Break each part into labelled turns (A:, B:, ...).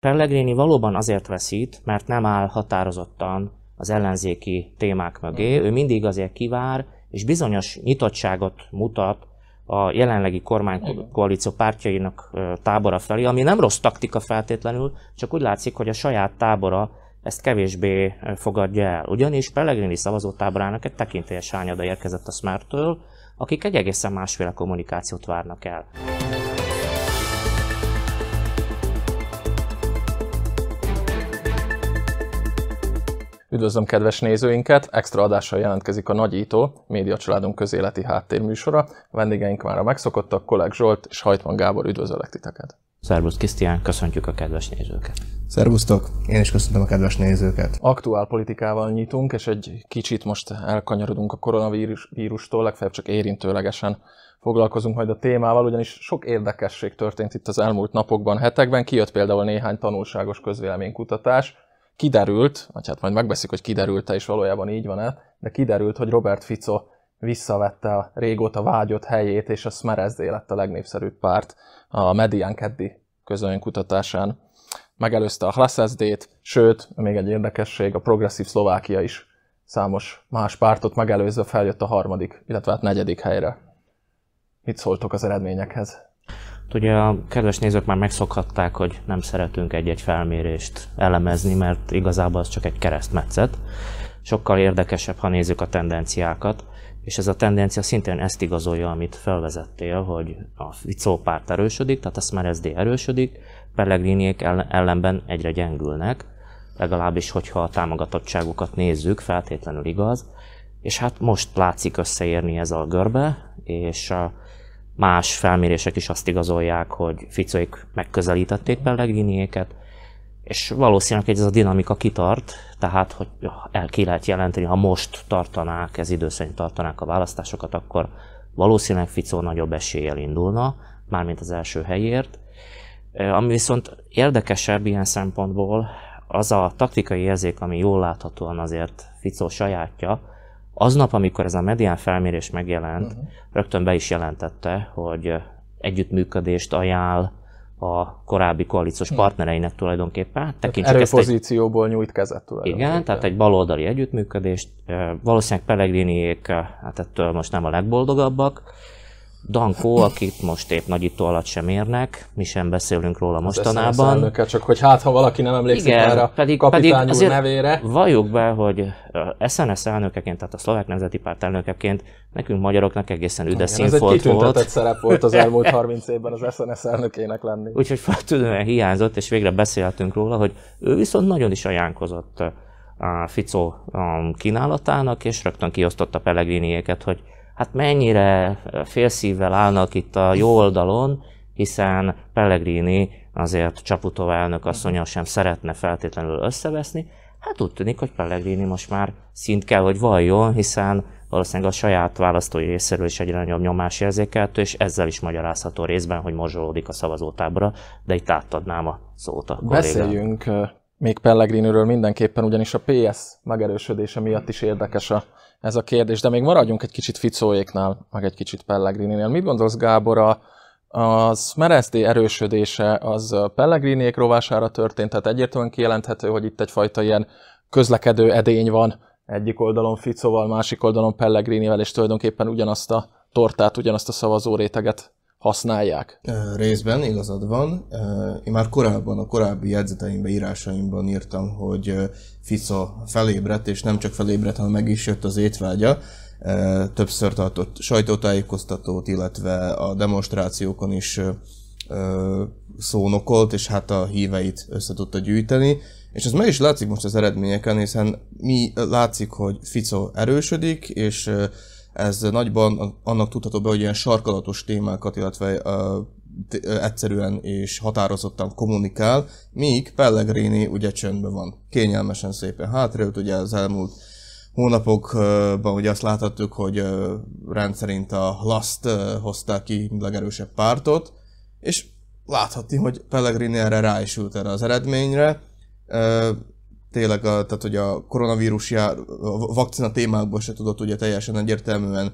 A: Pellegrini valóban azért veszít, mert nem áll határozottan az ellenzéki témák mögé, ő mindig azért kivár, és bizonyos nyitottságot mutat a jelenlegi kormánykoalíció pártjainak tábora felé, ami nem rossz taktika feltétlenül, csak úgy látszik, hogy a saját tábora ezt kevésbé fogadja el. Ugyanis Pellegrini szavazótáborának egy tekintélyes hányada érkezett a Smertől, akik egy egészen másféle kommunikációt várnak el.
B: Üdvözlöm kedves nézőinket! Extra adással jelentkezik a Nagyító, média családunk közéleti háttérműsora. Vendégeink már a megszokottak, Kolleg Zsolt és Hajtman Gábor üdvözöllek titeket!
A: Szervusz Krisztián, köszöntjük a kedves nézőket!
C: Szervusztok! Én is köszöntöm a kedves nézőket!
B: Aktuál politikával nyitunk, és egy kicsit most elkanyarodunk a koronavírustól, legfeljebb csak érintőlegesen foglalkozunk majd a témával, ugyanis sok érdekesség történt itt az elmúlt napokban, hetekben. Kijött például néhány tanulságos közvéleménykutatás, kiderült, vagy hát majd megbeszik, hogy kiderült-e, és valójában így van-e, de kiderült, hogy Robert Fico visszavette a régóta vágyott helyét, és a Smerezdé lett a legnépszerűbb párt a Medián keddi közönkutatásán. Megelőzte a HLSSD-t, sőt, még egy érdekesség, a Progresszív Szlovákia is számos más pártot megelőzve feljött a harmadik, illetve hát negyedik helyre. Mit szóltok az eredményekhez?
A: Ugye a kedves nézők már megszokhatták, hogy nem szeretünk egy-egy felmérést elemezni, mert igazából az csak egy keresztmetszet. Sokkal érdekesebb, ha nézzük a tendenciákat, és ez a tendencia szintén ezt igazolja, amit felvezettél, hogy a Ficó párt erősödik, tehát a Smer erősödik, Pellegriniék ellenben egyre gyengülnek, legalábbis, hogyha a támogatottságukat nézzük, feltétlenül igaz, és hát most látszik összeérni ez a görbe, és a Más felmérések is azt igazolják, hogy Ficoik megközelítették Pellegriniéket, és valószínűleg ez a dinamika kitart, tehát hogy el ki lehet jelenteni, ha most tartanák, ez idő szerint tartanák a választásokat, akkor valószínűleg Ficó nagyobb eséllyel indulna, mármint az első helyért. Ami viszont érdekesebb ilyen szempontból, az a taktikai érzék, ami jól láthatóan azért Ficó sajátja, Aznap, amikor ez a medián felmérés megjelent, uh-huh. rögtön be is jelentette, hogy együttműködést ajánl a korábbi koalíciós uh-huh. partnereinek tulajdonképpen.
B: Tekintsük erőpozícióból egy... nyújt kezet
A: tulajdonképpen. Igen, tehát egy baloldali együttműködést. Valószínűleg Pellegriniék, hát ettől most nem a legboldogabbak, Dankó, akit most épp nagyító alatt sem érnek, mi sem beszélünk róla mostanában.
B: Elnöke, csak hogy hát, ha valaki nem emlékszik Igen, erre pedig, pedig azért nevére.
A: Valljuk be, hogy SNS elnökeként, tehát a szlovák nemzeti párt elnökeként nekünk magyaroknak egészen üdes
B: színfolt volt. Ez egy kitüntetett szerep volt az elmúlt 30 évben az SNS elnökének lenni.
A: Úgyhogy feltűnően hiányzott, és végre beszélhetünk róla, hogy ő viszont nagyon is ajánlkozott a Fico kínálatának, és rögtön kiosztotta Pellegriniéket, hogy hát mennyire félszívvel állnak itt a jó oldalon, hiszen Pellegrini azért Csaputova elnök asszonya sem szeretne feltétlenül összeveszni. Hát úgy tűnik, hogy Pellegrini most már szint kell, hogy valljon, hiszen valószínűleg a saját választói részéről is egyre nagyobb nyomás érzékeltő, és ezzel is magyarázható részben, hogy mozsolódik a szavazótábra, de itt átadnám a szót a kollégám.
B: Beszéljünk még Pellegriniről mindenképpen, ugyanis a PS megerősödése miatt is érdekes a ez a kérdés, de még maradjunk egy kicsit Ficóéknál, meg egy kicsit Pellegrininél. Mit gondolsz, Gábor, a, az Mereszté erősödése az Pellegriniék rovására történt, tehát egyértelműen kijelenthető, hogy itt egyfajta ilyen közlekedő edény van egyik oldalon Ficóval, másik oldalon Pellegrinivel, és tulajdonképpen ugyanazt a tortát, ugyanazt a szavazóréteget használják.
C: Részben igazad van. Én már korábban, a korábbi jegyzeteimben, írásaimban írtam, hogy Fico felébredt, és nem csak felébredt, hanem meg is jött az étvágya. Többször tartott sajtótájékoztatót, illetve a demonstrációkon is szónokolt, és hát a híveit össze tudta gyűjteni. És ez meg is látszik most az eredményeken, hiszen mi látszik, hogy Fico erősödik, és ez nagyban annak tudható be, hogy ilyen sarkalatos témákat, illetve uh, egyszerűen és határozottan kommunikál, míg Pellegrini ugye csöndben van. Kényelmesen szépen hátraült, ugye az elmúlt hónapokban ugye azt láthattuk, hogy rendszerint a Last hozták ki legerősebb pártot, és láthatni, hogy Pellegrini erre rá is ült erre az eredményre tényleg, a, tehát hogy a koronavírus jár, a vakcina témákból se tudott ugye teljesen egyértelműen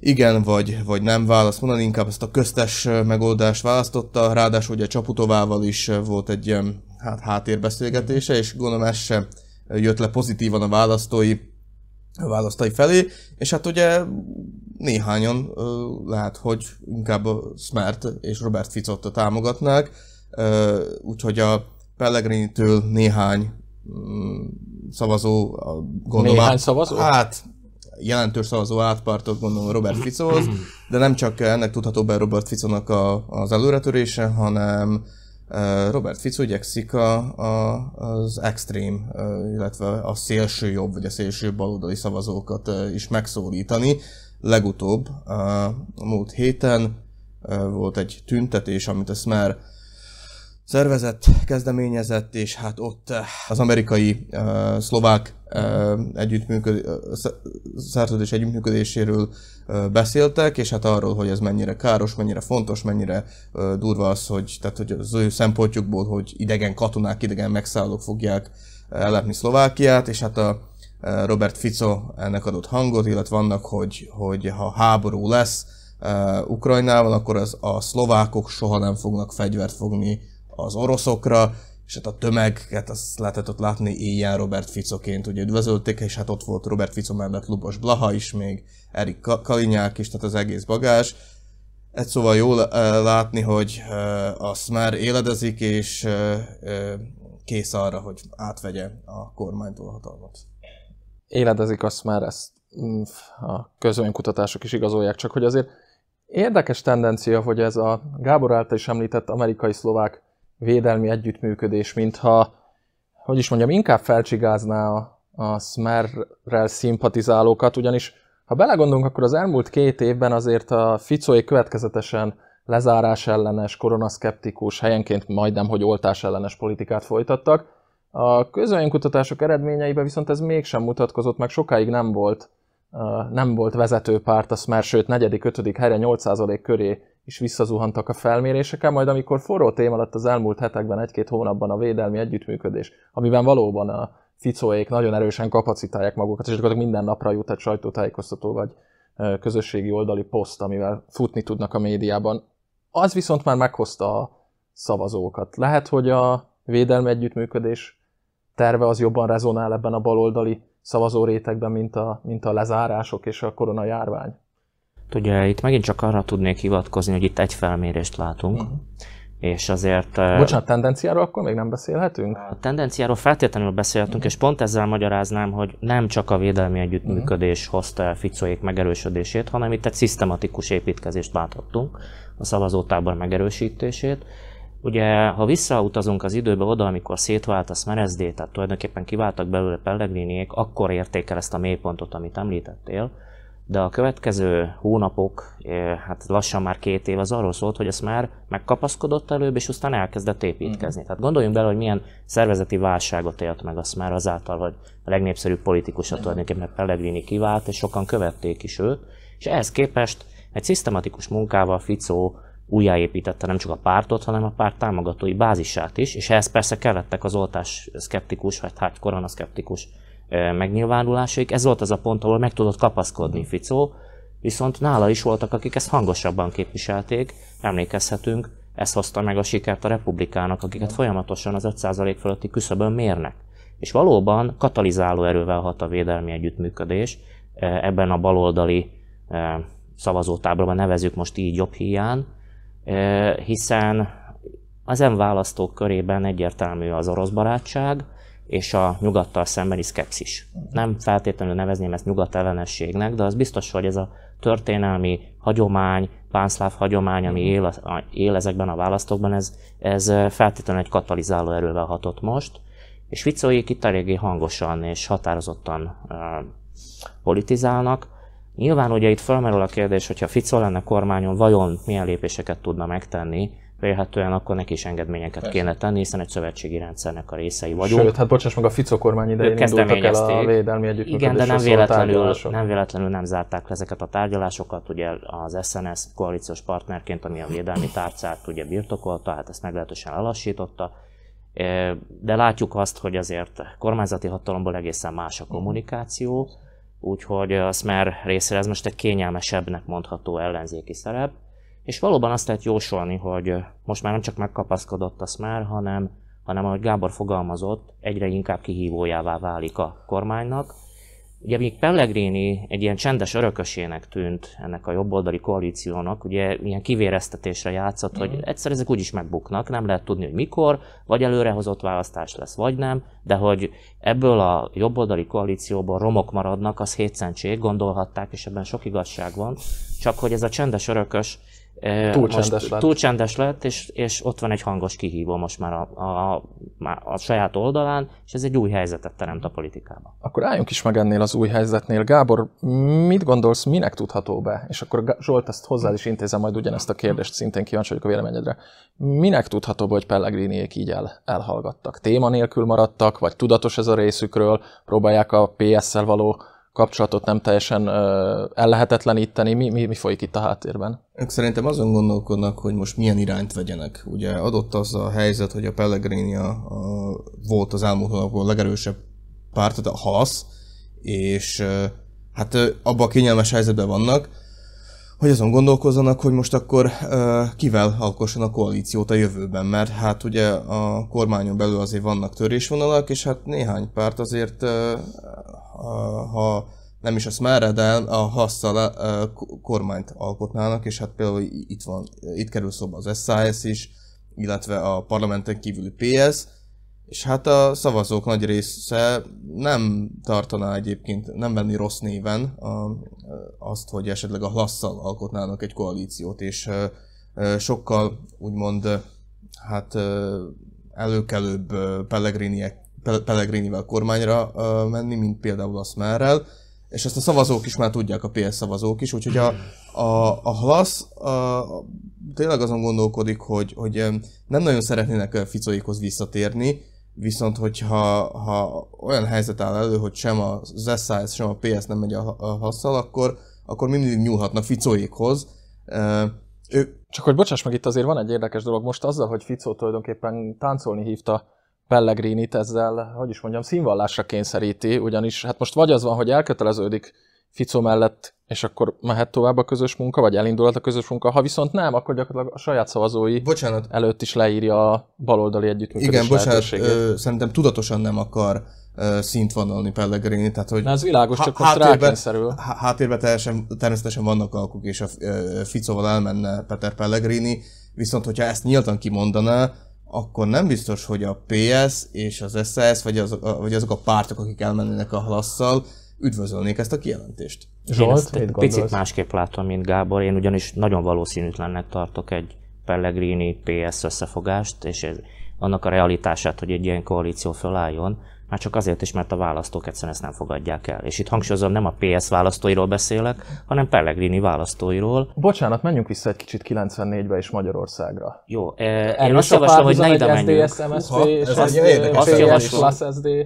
C: igen vagy, vagy nem választ mondani, inkább ezt a köztes megoldást választotta, ráadásul ugye Csaputovával is volt egy ilyen hát háttérbeszélgetése, és gondolom ez sem jött le pozitívan a választói, a választói felé, és hát ugye néhányan lehet, hogy inkább a Smert és Robert Ficot támogatnák, úgyhogy a Pellegrini-től néhány mm, szavazó,
B: gondolom, néhány szavazó?
C: Hát, jelentős szavazó átpartot gondolom Robert Ficohoz, de nem csak ennek tudható be Robert Ficonak a, az előretörése, hanem Robert Fico igyekszik a, a, az extrém, illetve a szélső jobb vagy a szélső baloldali szavazókat is megszólítani. Legutóbb a múlt héten volt egy tüntetés, amit a Smer szervezett, kezdeményezett, és hát ott az amerikai uh, szlovák uh, együttműködés, uh, szerződés együttműködéséről uh, beszéltek, és hát arról, hogy ez mennyire káros, mennyire fontos, mennyire uh, durva az, hogy, tehát, hogy az ő szempontjukból, hogy idegen katonák, idegen megszállók fogják ellepni Szlovákiát, és hát a Robert Fico ennek adott hangot, illetve annak, hogy, hogy ha háború lesz Ukrajnával, akkor az, a szlovákok soha nem fognak fegyvert fogni az oroszokra, és hát a tömeget azt lehetett látni éjjel Robert Ficoként, ugye üdvözölték, és hát ott volt Robert Fico mellett Lubos Blaha is, még Erik Kalinyák is, tehát az egész bagás. Egy szóval jól látni, hogy a Smer éledezik, és kész arra, hogy átvegye a kormánytól a hatalmat.
B: Éledezik a Smer, ezt mm, a közönkutatások is igazolják, csak hogy azért érdekes tendencia, hogy ez a Gábor által is említett amerikai-szlovák védelmi együttműködés, mintha, hogy is mondjam, inkább felcsigázná a, a Smerrel szimpatizálókat, ugyanis ha belegondolunk, akkor az elmúlt két évben azért a Ficói következetesen lezárás ellenes, koronaszkeptikus, helyenként majdnem, hogy oltás ellenes politikát folytattak. A közönkutatások eredményeiben viszont ez mégsem mutatkozott, meg sokáig nem volt, nem volt vezető párt a Smer, sőt, negyedik, ötödik helyre 8% köré is visszazuhantak a felméréseken, majd amikor forró téma lett az elmúlt hetekben, egy-két hónapban a védelmi együttműködés, amiben valóban a ficóék nagyon erősen kapacitálják magukat, és gyakorlatilag minden napra jut egy sajtótájékoztató vagy közösségi oldali poszt, amivel futni tudnak a médiában. Az viszont már meghozta a szavazókat. Lehet, hogy a védelmi együttműködés terve az jobban rezonál ebben a baloldali szavazórétegben, mint a, mint a lezárások és a koronajárvány.
A: Ugye itt megint csak arra tudnék hivatkozni, hogy itt egy felmérést látunk, uh-huh. és azért...
B: Bocsánat, tendenciáról akkor még nem beszélhetünk?
A: A tendenciáról feltétlenül beszélhetünk, uh-huh. és pont ezzel magyaráznám, hogy nem csak a védelmi együttműködés uh-huh. hozta el Ficóék megerősödését, hanem itt egy szisztematikus építkezést láthattunk, a szavazótábor megerősítését. Ugye, ha visszautazunk az időbe oda, amikor szétvált a Smerezdé, tehát tulajdonképpen kiváltak belőle Pellegriniék, akkor érték el ezt a mélypontot, amit említettél, de a következő hónapok, eh, hát lassan már két év az arról szólt, hogy ezt már megkapaszkodott előbb, és aztán elkezdett építkezni. Mm. Tehát gondoljunk bele, hogy milyen szervezeti válságot élt meg azt már azáltal, hogy a legnépszerűbb politikus a tulajdonképpen Pellegrini kivált, és sokan követték is őt, és ehhez képest egy szisztematikus munkával Ficó újjáépítette nem csak a pártot, hanem a párt támogatói bázisát is, és ehhez persze kellettek az oltás szkeptikus, vagy hát koronaszkeptikus megnyilvánulásaik. Ez volt az a pont, ahol meg tudott kapaszkodni Ficó, viszont nála is voltak, akik ezt hangosabban képviselték, emlékezhetünk, ezt hozta meg a sikert a republikának, akiket folyamatosan az 5% fölötti küszöbön mérnek. És valóban katalizáló erővel hat a védelmi együttműködés, ebben a baloldali szavazótáborban nevezük most így jobb hiány, hiszen az em választók körében egyértelmű az orosz barátság, és a nyugattal szembeni szkepszis. Nem feltétlenül nevezném ezt nyugat ellenességnek, de az biztos, hogy ez a történelmi hagyomány, pánszláv hagyomány, ami él, él ezekben a választókban, ez, ez feltétlenül egy katalizáló erővel hatott most, és Ficóik itt eléggé hangosan és határozottan uh, politizálnak. Nyilván ugye itt felmerül a kérdés, hogyha Ficó lenne kormányon, vajon milyen lépéseket tudna megtenni, vélhetően akkor neki is engedményeket Persze. kéne tenni, hiszen egy szövetségi rendszernek a részei vagyunk.
B: Sőt, hát bocsáss meg, a Fico kormány idején indultak el a védelmi
A: Igen, de nem véletlenül, nem véletlenül nem zárták le ezeket a tárgyalásokat, ugye az SNS koalíciós partnerként, ami a védelmi tárcát ugye birtokolta, hát ezt meglehetősen lelassította, de látjuk azt, hogy azért kormányzati hatalomból egészen más a kommunikáció, úgyhogy a Smer részére ez most egy kényelmesebbnek mondható ellenzéki szerep, és valóban azt lehet jósolni, hogy most már nem csak megkapaszkodott a Smár, hanem, hanem ahogy Gábor fogalmazott, egyre inkább kihívójává válik a kormánynak, Ugye még Pellegrini egy ilyen csendes örökösének tűnt ennek a jobboldali koalíciónak, ugye ilyen kivéreztetésre játszott, hogy mhm. egyszer ezek úgyis megbuknak, nem lehet tudni, hogy mikor, vagy előrehozott választás lesz, vagy nem, de hogy ebből a jobboldali koalícióból romok maradnak, az hétszentség, gondolhatták, és ebben sok igazság van, csak hogy ez a csendes örökös
B: Túl csendes lett.
A: Túl csendes lett, és, és ott van egy hangos kihívó most már a, a, a, a saját oldalán, és ez egy új helyzetet teremt a politikában.
B: Akkor álljunk is meg ennél az új helyzetnél. Gábor, mit gondolsz, minek tudható be? És akkor Zsolt, ezt hozzá is intézem majd ugyanezt a kérdést, szintén kíváncsi vagyok a véleményedre. Minek tudható be, hogy Pellegriniék így el, elhallgattak? Téma nélkül maradtak, vagy tudatos ez a részükről? Próbálják a PS-szel való kapcsolatot nem teljesen ellehetetleníteni. Mi, mi, mi folyik itt a háttérben?
C: Ők szerintem azon gondolkodnak, hogy most milyen irányt vegyenek. Ugye adott az a helyzet, hogy a Pellegrini a, a, volt az elmúlt hónapban a legerősebb párt, a halasz, és hát abban a kényelmes helyzetben vannak, hogy azon gondolkozzanak, hogy most akkor kivel alkosson a koalíciót a jövőben, mert hát ugye a kormányon belül azért vannak törésvonalak, és hát néhány párt azért, ha nem is a Smerre, de a hasszal kormányt alkotnának, és hát például itt van, itt kerül szóba az SZSZ is, illetve a parlamenten kívüli PS, és hát a szavazók nagy része nem tartaná egyébként, nem venni rossz néven a, azt, hogy esetleg a Lasszal alkotnának egy koalíciót, és sokkal úgymond hát előkelőbb Pellegrinivel kormányra menni, mint például a Smerrel, és ezt a szavazók is már tudják, a PS szavazók is, úgyhogy a, a, a Hlasz a, tényleg azon gondolkodik, hogy, hogy nem nagyon szeretnének Ficoékhoz visszatérni, Viszont, hogyha ha olyan helyzet áll elő, hogy sem az SZSZ, sem a PS nem megy a, a hasszal, akkor, akkor mindig nyúlhatnak Ficóékhoz.
B: Ő... Csak hogy bocsáss meg, itt azért van egy érdekes dolog. Most azzal, hogy Ficó tulajdonképpen táncolni hívta Pellegrinit, ezzel, hogy is mondjam, színvallásra kényszeríti, ugyanis hát most vagy az van, hogy elköteleződik Ficó mellett, és akkor mehet tovább a közös munka, vagy elindulhat a közös munka. Ha viszont nem, akkor gyakorlatilag a saját szavazói bocsánat. előtt is leírja a baloldali együttműködés
C: Igen, bocsánat, ö, szerintem tudatosan nem akar szintvonalni Pellegrini, tehát hogy...
B: Na ez világos, csak most rákényszerül.
C: Háttérben teljesen, természetesen vannak alkuk, és a Ficóval elmenne Peter Pellegrini, viszont hogyha ezt nyíltan kimondaná, akkor nem biztos, hogy a PS és az SZSZ, vagy, az, vagy azok a pártok, akik elmennének a halasszal, üdvözölnék ezt a kijelentést.
A: Zsolt, Én ezt egy picit másképp látom, mint Gábor. Én ugyanis nagyon valószínűtlennek tartok egy Pellegrini PS összefogást, és ez, annak a realitását, hogy egy ilyen koalíció fölálljon, már csak azért is, mert a választók egyszerűen ezt nem fogadják el. És itt hangsúlyozom, nem a PS választóiról beszélek, hanem Pellegrini választóiról.
B: Bocsánat, menjünk vissza egy kicsit 94-be és Magyarországra.
A: Jó, eh, én azt javaslom, hogy ne ide menjünk.
B: SZDSZ, MSZP és azt, azt,
A: javaslom,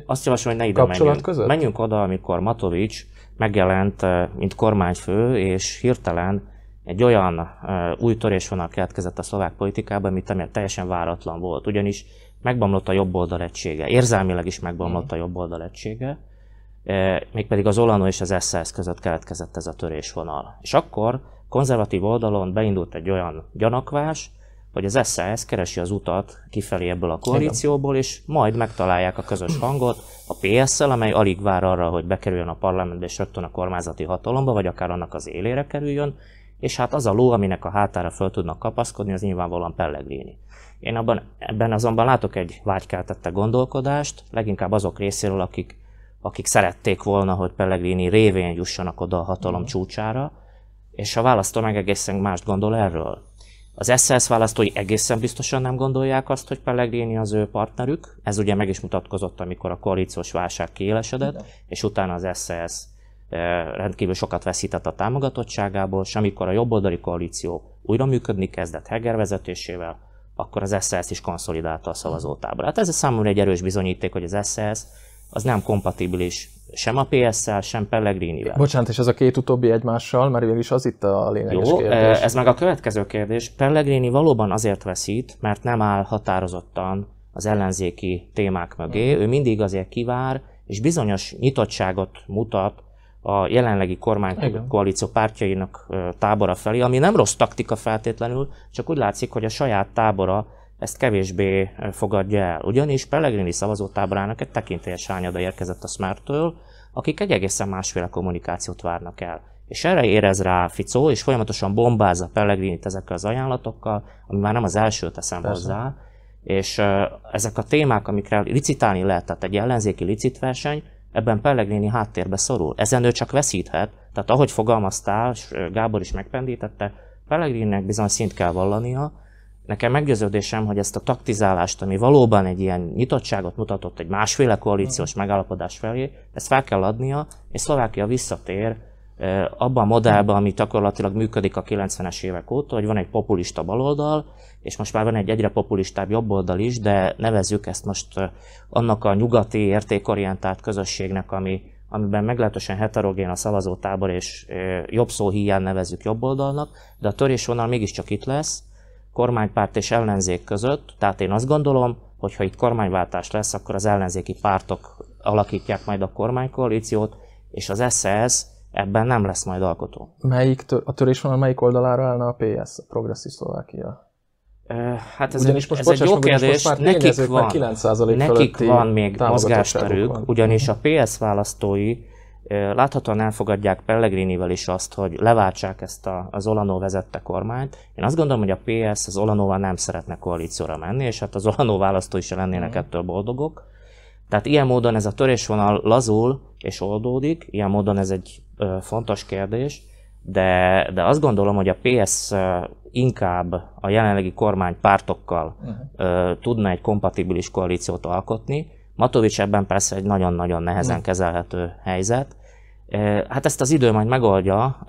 A: azt javaslom, hogy ne ide menjünk. Között? Menjünk oda, amikor Matovics megjelent, eh, mint kormányfő, és hirtelen egy olyan uh, új törésvonal keletkezett a szlovák politikában, amit ami teljesen váratlan volt. Ugyanis megbomlott a jobb oldal egysége, érzelmileg is megbomlott a jobb oldal egysége, e, mégpedig az Olano és az SZSZ között keletkezett ez a törésvonal. És akkor konzervatív oldalon beindult egy olyan gyanakvás, hogy az SZSZ keresi az utat kifelé ebből a koalícióból, és majd megtalálják a közös hangot a PS-szel, amely alig vár arra, hogy bekerüljön a parlamentbe és rögtön a kormányzati hatalomba, vagy akár annak az élére kerüljön, és hát az a ló, aminek a hátára föl tudnak kapaszkodni, az nyilvánvalóan Pellegrini. Én abban, ebben azonban látok egy vágykeltette gondolkodást, leginkább azok részéről, akik, akik szerették volna, hogy Pellegrini révén jussanak oda a hatalom mm. csúcsára, és a választó meg egészen mást gondol erről. Az SZSZ választói egészen biztosan nem gondolják azt, hogy Pellegrini az ő partnerük. Ez ugye meg is mutatkozott, amikor a koalíciós válság kiélesedett, és utána az SZSZ rendkívül sokat veszített a támogatottságából, és amikor a jobboldali koalíció újra működni kezdett Heger vezetésével, akkor az SZSZ is konszolidálta a szavazótáborát. Ez a számomra egy erős bizonyíték, hogy az SZSZ az nem kompatibilis sem a PS-szel, sem Pellegrini-vel.
B: Bocsánat, és ez a két utóbbi egymással, mert végül is az itt a lényeges Jó,
A: kérdés. ez meg a következő kérdés. Pellegrini valóban azért veszít, mert nem áll határozottan az ellenzéki témák mögé. Ő mindig azért kivár, és bizonyos nyitottságot mutat a jelenlegi kormánykoalíció pártjainak tábora felé, ami nem rossz taktika feltétlenül, csak úgy látszik, hogy a saját tábora ezt kevésbé fogadja el. Ugyanis Pellegrini szavazótáborának egy tekintélyes hányada érkezett a Smertől, akik egy egészen másféle kommunikációt várnak el. És erre érez rá Ficó, és folyamatosan bombázza Pellegrinit ezekkel az ajánlatokkal, ami már nem az első teszem Persze. hozzá, és uh, ezek a témák, amikre licitálni lehet, tehát egy ellenzéki licitverseny, ebben Pellegrini háttérbe szorul. Ezen ő csak veszíthet, tehát ahogy fogalmaztál, és Gábor is megpendítette, Pellegrininek bizony szint kell vallania, Nekem meggyőződésem, hogy ezt a taktizálást, ami valóban egy ilyen nyitottságot mutatott egy másféle koalíciós megállapodás felé, ezt fel kell adnia, és Szlovákia visszatér abban a modellben, ami gyakorlatilag működik a 90-es évek óta, hogy van egy populista baloldal, és most már van egy egyre populistább jobboldal is, de nevezzük ezt most annak a nyugati értékorientált közösségnek, ami, amiben meglehetősen heterogén a szavazótábor, és jobb szó hiány nevezzük jobboldalnak, de a törésvonal mégiscsak itt lesz, kormánypárt és ellenzék között, tehát én azt gondolom, hogy ha itt kormányváltás lesz, akkor az ellenzéki pártok alakítják majd a kormánykoalíciót, és az SZSZ ebben nem lesz majd alkotó.
B: Melyik tör, a törésvonal melyik oldalára állna a PS, a Progresszív Szlovákia?
A: Hát ez, ugyanis most, ez egy jó kérdés, most nekik van, 9% nekik van még mozgásterük, ugyanis a PS választói Láthatóan elfogadják Pellegrinivel is azt, hogy leváltsák ezt a, az Olanó vezette kormányt. Én azt gondolom, hogy a PS az Olanóval nem szeretne koalícióra menni, és hát az Olanó választói is lennének mm. ettől boldogok. Tehát ilyen módon ez a törésvonal lazul és oldódik, ilyen módon ez egy fontos kérdés, de, de azt gondolom, hogy a PS inkább a jelenlegi kormány pártokkal uh-huh. tudna egy kompatibilis koalíciót alkotni, Matovics ebben persze egy nagyon-nagyon nehezen kezelhető helyzet. Hát ezt az idő majd megoldja.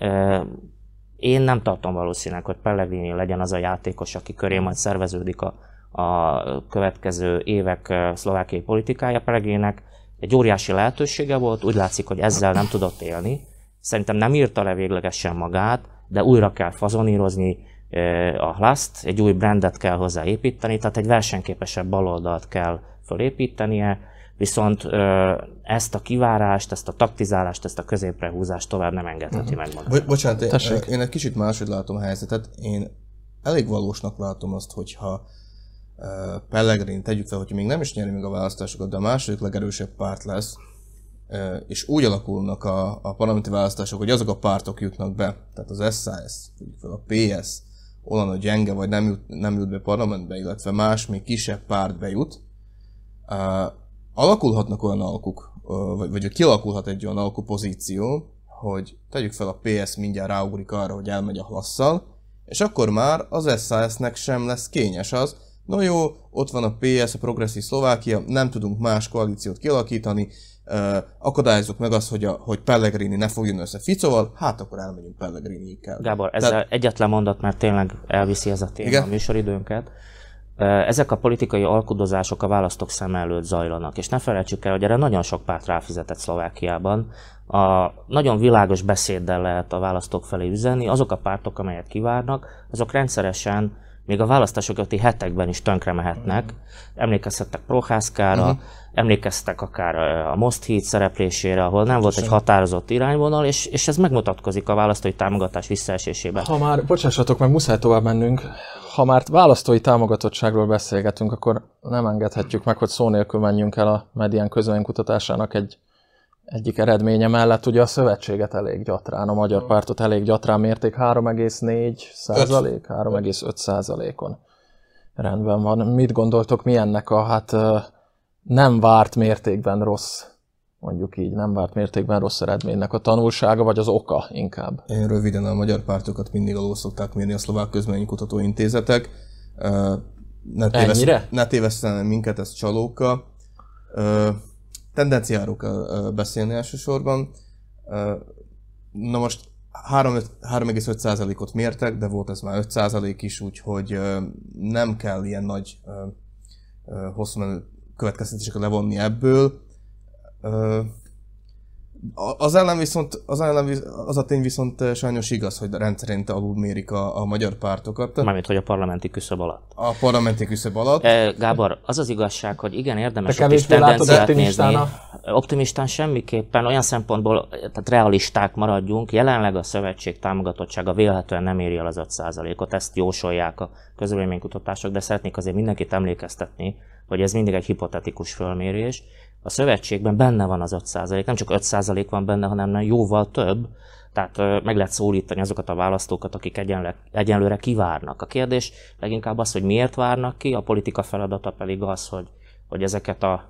A: Én nem tartom valószínűleg, hogy Pellegrini legyen az a játékos, aki köré majd szerveződik a, a következő évek szlovákiai politikája. Pellegrininek egy óriási lehetősége volt, úgy látszik, hogy ezzel nem tudott élni. Szerintem nem írta le véglegesen magát, de újra kell fazonírozni a Hlaszt, egy új brandet kell hozzá építeni, tehát egy versenyképesebb baloldalt kell fölépítenie, viszont ezt a kivárást, ezt a taktizálást, ezt a középre húzást tovább nem engedheti uh-huh. meg
C: Bo- bocsánat, én, én egy kicsit máshogy látom a helyzetet. Én elég valósnak látom azt, hogyha Pellegrin, tegyük fel, hogyha még nem is nyeri meg a választásokat, de a második legerősebb párt lesz, és úgy alakulnak a, a parlamenti választások, hogy azok a pártok jutnak be, tehát az fel a PS, olyan a gyenge, vagy nem jut, nem jut be parlamentbe, illetve más, még kisebb párt bejut, alakulhatnak olyan alkuk, vagy, vagy kialakulhat egy olyan alkupozíció, hogy tegyük fel a PS mindjárt ráugrik arra, hogy elmegy a hlasszal, és akkor már az SAS-nek sem lesz kényes az, no jó, ott van a PS, a Progresszív Szlovákia, nem tudunk más koalíciót kialakítani, uh, akadályozzuk meg azt, hogy, a, hogy Pellegrini ne fogjon össze Ficoval, hát akkor elmegyünk Pellegrini-kel.
A: Gábor, ezzel Tehát... egyetlen mondat, mert tényleg elviszi ez a téma Igen? a műsoridőnket. Ezek a politikai alkudozások a választók szem előtt zajlanak, és ne felejtsük el, hogy erre nagyon sok párt ráfizetett Szlovákiában. A nagyon világos beszéddel lehet a választók felé üzenni, azok a pártok, amelyet kivárnak, azok rendszeresen még a választásokati hetekben is tönkre mehetnek. Emlékezhettek Prohászkára, uh-huh. emlékeztek akár a Most Híd szereplésére, ahol nem volt egy határozott irányvonal, és, és ez megmutatkozik a választói támogatás visszaesésében.
B: Ha már, bocsássatok meg, muszáj tovább mennünk ha már választói támogatottságról beszélgetünk, akkor nem engedhetjük meg, hogy szó nélkül menjünk el a medián közvéleménykutatásának egy egyik eredménye mellett ugye a szövetséget elég gyatrán, a magyar pártot elég gyatrán mérték 3,4 százalék, 3,5 százalékon. Rendben van. Mit gondoltok, mi ennek a hát nem várt mértékben rossz mondjuk így nem várt mértékben rossz eredménynek a tanulsága, vagy az oka inkább?
C: Én röviden a magyar pártokat mindig alul szokták mérni a szlovák közménykutató intézetek.
B: Ne, tévesz, Ennyire?
C: ne tévesztenem minket, ez csalóka. Tendenciáról beszélni elsősorban. Na most 3,5%-ot mértek, de volt ez már 5% is, úgyhogy nem kell ilyen nagy hosszú menő következtetéseket levonni ebből Az ellen viszont, az, ellen, az a tény viszont eh, sajnos igaz, hogy rendszerint alul mérik a, a magyar pártokat.
A: Mármint, hogy a parlamenti küszöb alatt.
C: A parlamenti küszöb alatt.
A: E, Gábor, az az igazság, hogy igen, érdemes ott is tendenciát nézni. Optimistán semmiképpen, olyan szempontból, tehát realisták maradjunk, jelenleg a szövetség támogatottsága vélhetően nem éri el az 5%-ot, ezt jósolják a közvéleménykutatások, de szeretnék azért mindenkit emlékeztetni, hogy ez mindig egy hipotetikus fölmérés, a szövetségben benne van az 5%, nem csak 5% van benne, hanem jóval több, tehát meg lehet szólítani azokat a választókat, akik egyenle, egyenlőre kivárnak. A kérdés leginkább az, hogy miért várnak ki, a politika feladata pedig az, hogy, hogy ezeket a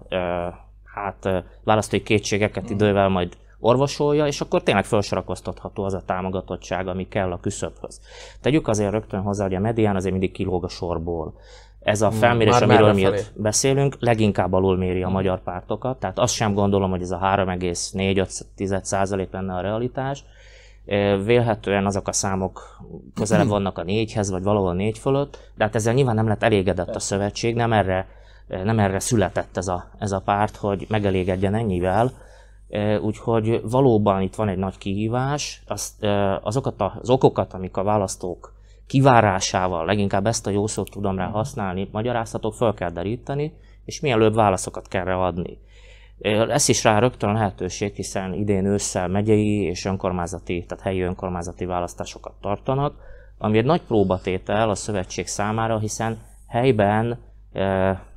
A: hát, választói kétségeket idővel majd orvosolja, és akkor tényleg felsorakoztatható az a támogatottság, ami kell a küszöbhöz. Tegyük azért rögtön hozzá, hogy a medián azért mindig kilóg a sorból ez a felmérés, Már amiről mi beszélünk, leginkább alulméri a magyar pártokat, tehát azt sem gondolom, hogy ez a 3,4% lenne a realitás. Vélhetően azok a számok közelebb vannak a négyhez, vagy valahol négy fölött, de hát ezzel nyilván nem lett elégedett a szövetség, nem erre, nem erre született ez a, ez a párt, hogy megelégedjen ennyivel. Úgyhogy valóban itt van egy nagy kihívás, azt, azokat az okokat, amik a választók kivárásával, leginkább ezt a jó szót tudom rá használni, magyarázhatók föl kell deríteni, és mielőbb válaszokat kell adni. Ez is rá rögtön lehetőség, hiszen idén ősszel megyei és önkormányzati, tehát helyi önkormányzati választásokat tartanak, ami egy nagy próbatétel a szövetség számára, hiszen helyben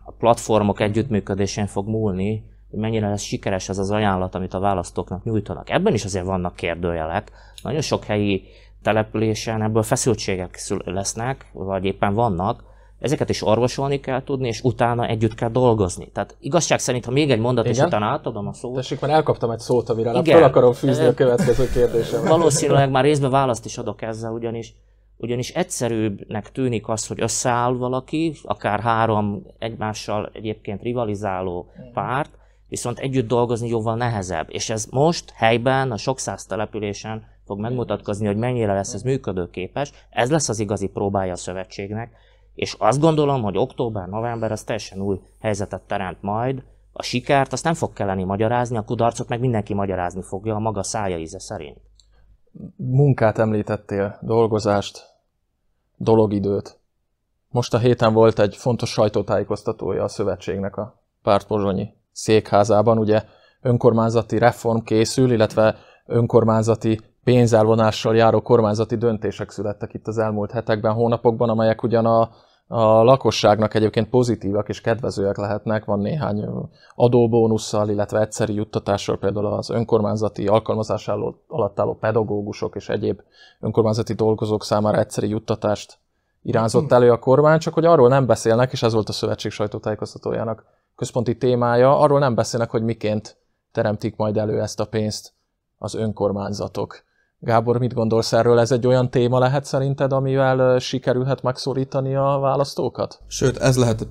A: a platformok együttműködésén fog múlni, hogy mennyire lesz sikeres ez az ajánlat, amit a választóknak nyújtanak. Ebben is azért vannak kérdőjelek. Nagyon sok helyi településen ebből feszültségek lesznek, vagy éppen vannak, ezeket is orvosolni kell tudni, és utána együtt kell dolgozni. Tehát igazság szerint, ha még egy mondat, Igen? és utána átadom a szót.
B: Tessék, már elkaptam egy szót, amire Igen. fel akarom fűzni a következő kérdésem.
A: Valószínűleg már részben választ is adok ezzel, ugyanis ugyanis egyszerűbbnek tűnik az, hogy összeáll valaki, akár három egymással egyébként rivalizáló párt, viszont együtt dolgozni jóval nehezebb. És ez most helyben, a sok száz településen fog megmutatkozni, hogy mennyire lesz ez működőképes. Ez lesz az igazi próbája a szövetségnek, és azt gondolom, hogy október-november az teljesen új helyzetet teremt majd. A sikert azt nem fog kelleni magyarázni, a kudarcot meg mindenki magyarázni fogja a maga szája íze szerint.
B: Munkát említettél, dolgozást, dologidőt. Most a héten volt egy fontos sajtótájékoztatója a szövetségnek a pártpozsonyi székházában. Ugye önkormányzati reform készül, illetve önkormányzati pénzelvonással járó kormányzati döntések születtek itt az elmúlt hetekben, hónapokban, amelyek ugyan a, a lakosságnak egyébként pozitívak és kedvezőek lehetnek. Van néhány adóbónusszal, illetve egyszeri juttatással például az önkormányzati alkalmazás alatt álló pedagógusok és egyéb önkormányzati dolgozók számára egyszeri juttatást irányzott elő a kormány, csak hogy arról nem beszélnek, és ez volt a szövetség sajtótájékoztatójának központi témája, arról nem beszélnek, hogy miként teremtik majd elő ezt a pénzt az önkormányzatok. Gábor, mit gondolsz erről? Ez egy olyan téma lehet szerinted, amivel sikerülhet megszólítani a választókat?
C: Sőt, ez lehet,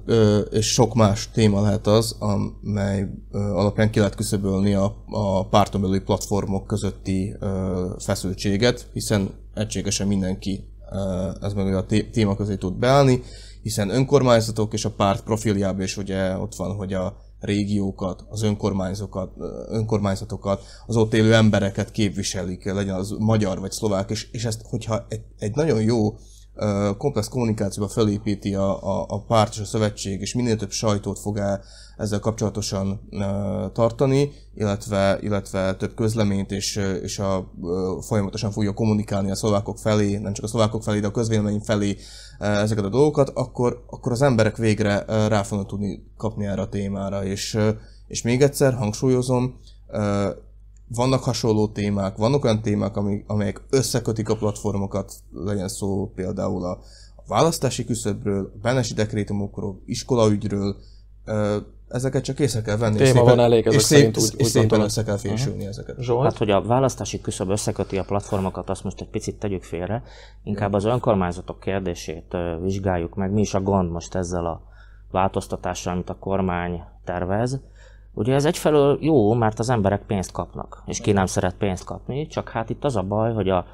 C: és sok más téma lehet az, amely alapján ki lehet küszöbölni a, a párton belüli platformok közötti feszültséget, hiszen egységesen mindenki ez meg a téma közé tud beállni, hiszen önkormányzatok és a párt profiljában is ugye ott van, hogy a régiókat, az önkormányzatokat, önkormányzatokat, az ott élő embereket képviselik, legyen az magyar vagy szlovák, és, és ezt, hogyha egy, egy nagyon jó komplex kommunikációba felépíti a, a, a párt és a szövetség, és minél több sajtót fog el ezzel kapcsolatosan tartani, illetve, illetve több közleményt, és, és a, folyamatosan fogja kommunikálni a szlovákok felé, nem csak a szlovákok felé, de a közvélemény felé ezeket a dolgokat, akkor, akkor az emberek végre rá fognak tudni kapni erre a témára. És, és még egyszer hangsúlyozom, vannak hasonló témák, vannak olyan témák, amelyek összekötik a platformokat, legyen szó például a, választási küszöbről, a bennesi dekrétumokról, iskolaügyről, ezeket csak észre kell venni.
B: Téma van elég, ezek
C: és
B: szerint
C: úgy, és szépen össze kell fésülni uh-huh. ezeket.
A: Zsolt? Hát, hogy a választási küszöb összeköti a platformokat, azt most egy picit tegyük félre. Inkább az önkormányzatok kérdését vizsgáljuk meg. Mi is a gond most ezzel a változtatással, amit a kormány tervez. Ugye ez egyfelől jó, mert az emberek pénzt kapnak, és ki nem szeret pénzt kapni, csak hát itt az a baj, hogy a,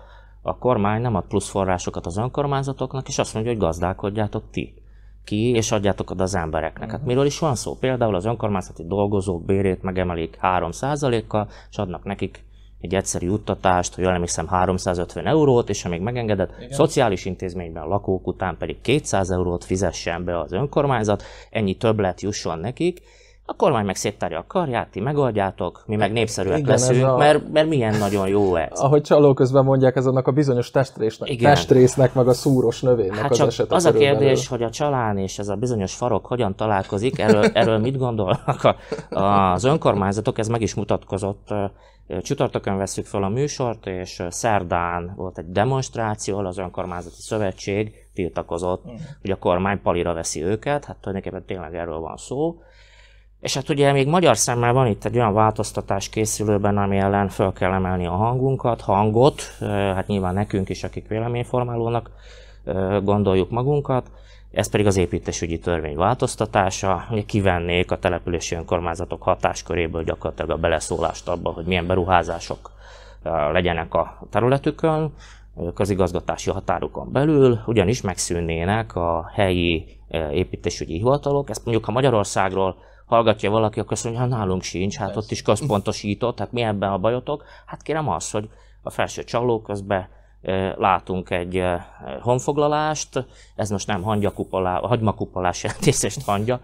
A: a kormány nem ad plusz forrásokat az önkormányzatoknak, és azt mondja, hogy gazdálkodjátok ti. ki, és adjátok oda az embereknek. Hát miről is van szó? Például az önkormányzati dolgozók bérét megemelik 3%-kal, és adnak nekik egy egyszerű juttatást, hogy jól emlékszem 350 eurót, és amíg megengedett, Igen. szociális intézményben lakók után pedig 200 eurót fizessen be az önkormányzat, ennyi többlet jusson nekik, a kormány meg széttárja a karját, ti megoldjátok, mi meg népszerűek Igen, leszünk, a... mert, mert milyen nagyon jó ez.
B: Ahogy csaló közben mondják, ez annak a bizonyos testrésznek, Igen. testrésznek meg a szúros növénynek hát
A: az
B: esete
A: Az a kérdés, belül. hogy a csalán és ez a bizonyos farok hogyan találkozik, erről, erről mit gondolnak a, az önkormányzatok, ez meg is mutatkozott. Csütörtökön veszük fel a műsort, és szerdán volt egy demonstráció, az önkormányzati szövetség tiltakozott, mm. hogy a kormány palira veszi őket, hát tulajdonképpen tényleg erről van szó. És hát ugye még magyar szemmel van itt egy olyan változtatás készülőben, ami ellen fel kell emelni a hangunkat, hangot, hát nyilván nekünk is, akik véleményformálónak gondoljuk magunkat, ez pedig az építésügyi törvény változtatása, hogy kivennék a települési önkormányzatok hatásköréből gyakorlatilag a beleszólást abba, hogy milyen beruházások legyenek a területükön, közigazgatási határokon belül, ugyanis megszűnnének a helyi építésügyi hivatalok. Ezt mondjuk, ha Magyarországról hallgatja valaki, akkor azt mondja, ha nálunk sincs, hát ott is központosított, hát mi ebben a bajotok? Hát kérem az, hogy a felső csaló közben látunk egy honfoglalást, ez most nem hangyakupola, hagymakupolás jelentésest hangya,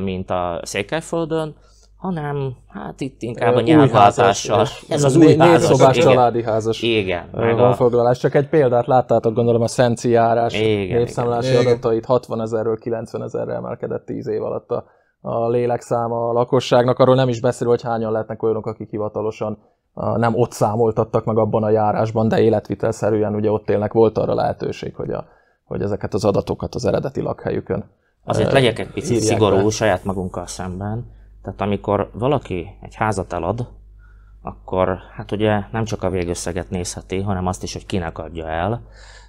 A: mint a Székelyföldön, hanem hát itt inkább a nyelvváltással.
B: Ez az új házas. szobás igen. családi házas
A: igen,
B: honfoglalás. Csak egy példát láttátok, gondolom a Szenci járás népszámlási adatait 60 ezerről 90 ezerre emelkedett 10 év alatt a a lélekszáma a lakosságnak, arról nem is beszél, hogy hányan lehetnek olyanok, akik hivatalosan nem ott számoltattak meg abban a járásban, de életvitelszerűen ugye ott élnek, volt arra lehetőség, hogy, a, hogy ezeket az adatokat az eredeti lakhelyükön
A: Azért legyek egy picit szigorú be. saját magunkkal szemben. Tehát amikor valaki egy házat elad, akkor hát ugye nem csak a végösszeget nézheti, hanem azt is, hogy kinek adja el.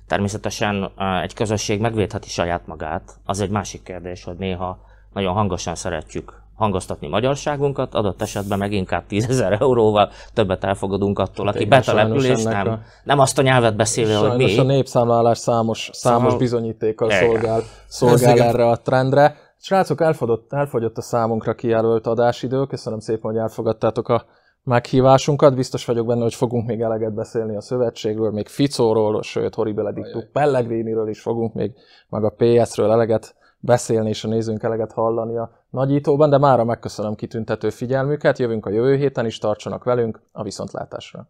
A: Természetesen egy közösség megvédheti saját magát. Az egy másik kérdés, hogy néha nagyon hangosan szeretjük hangoztatni magyarságunkat, adott esetben meg inkább 10 ezer euróval többet elfogadunk attól, aki betelepül, és nem, a... nem azt a nyelvet beszéli, hogy mi.
B: a népszámlálás számos, számos szóval... bizonyítékkal szolgál, szolgál erre a trendre. Srácok, elfogyott, elfogyott a számunkra kijelölt adásidő. Köszönöm szépen, hogy elfogadtátok a meghívásunkat. Biztos vagyok benne, hogy fogunk még eleget beszélni a szövetségről, még Ficóról, sőt, Horribile Dictu Pellegriniről is fogunk még, meg a PS-ről eleget beszélni és a nézőnk eleget hallani a nagyítóban, de mára megköszönöm kitüntető figyelmüket, jövünk a jövő héten is, tartsanak velünk a viszontlátásra!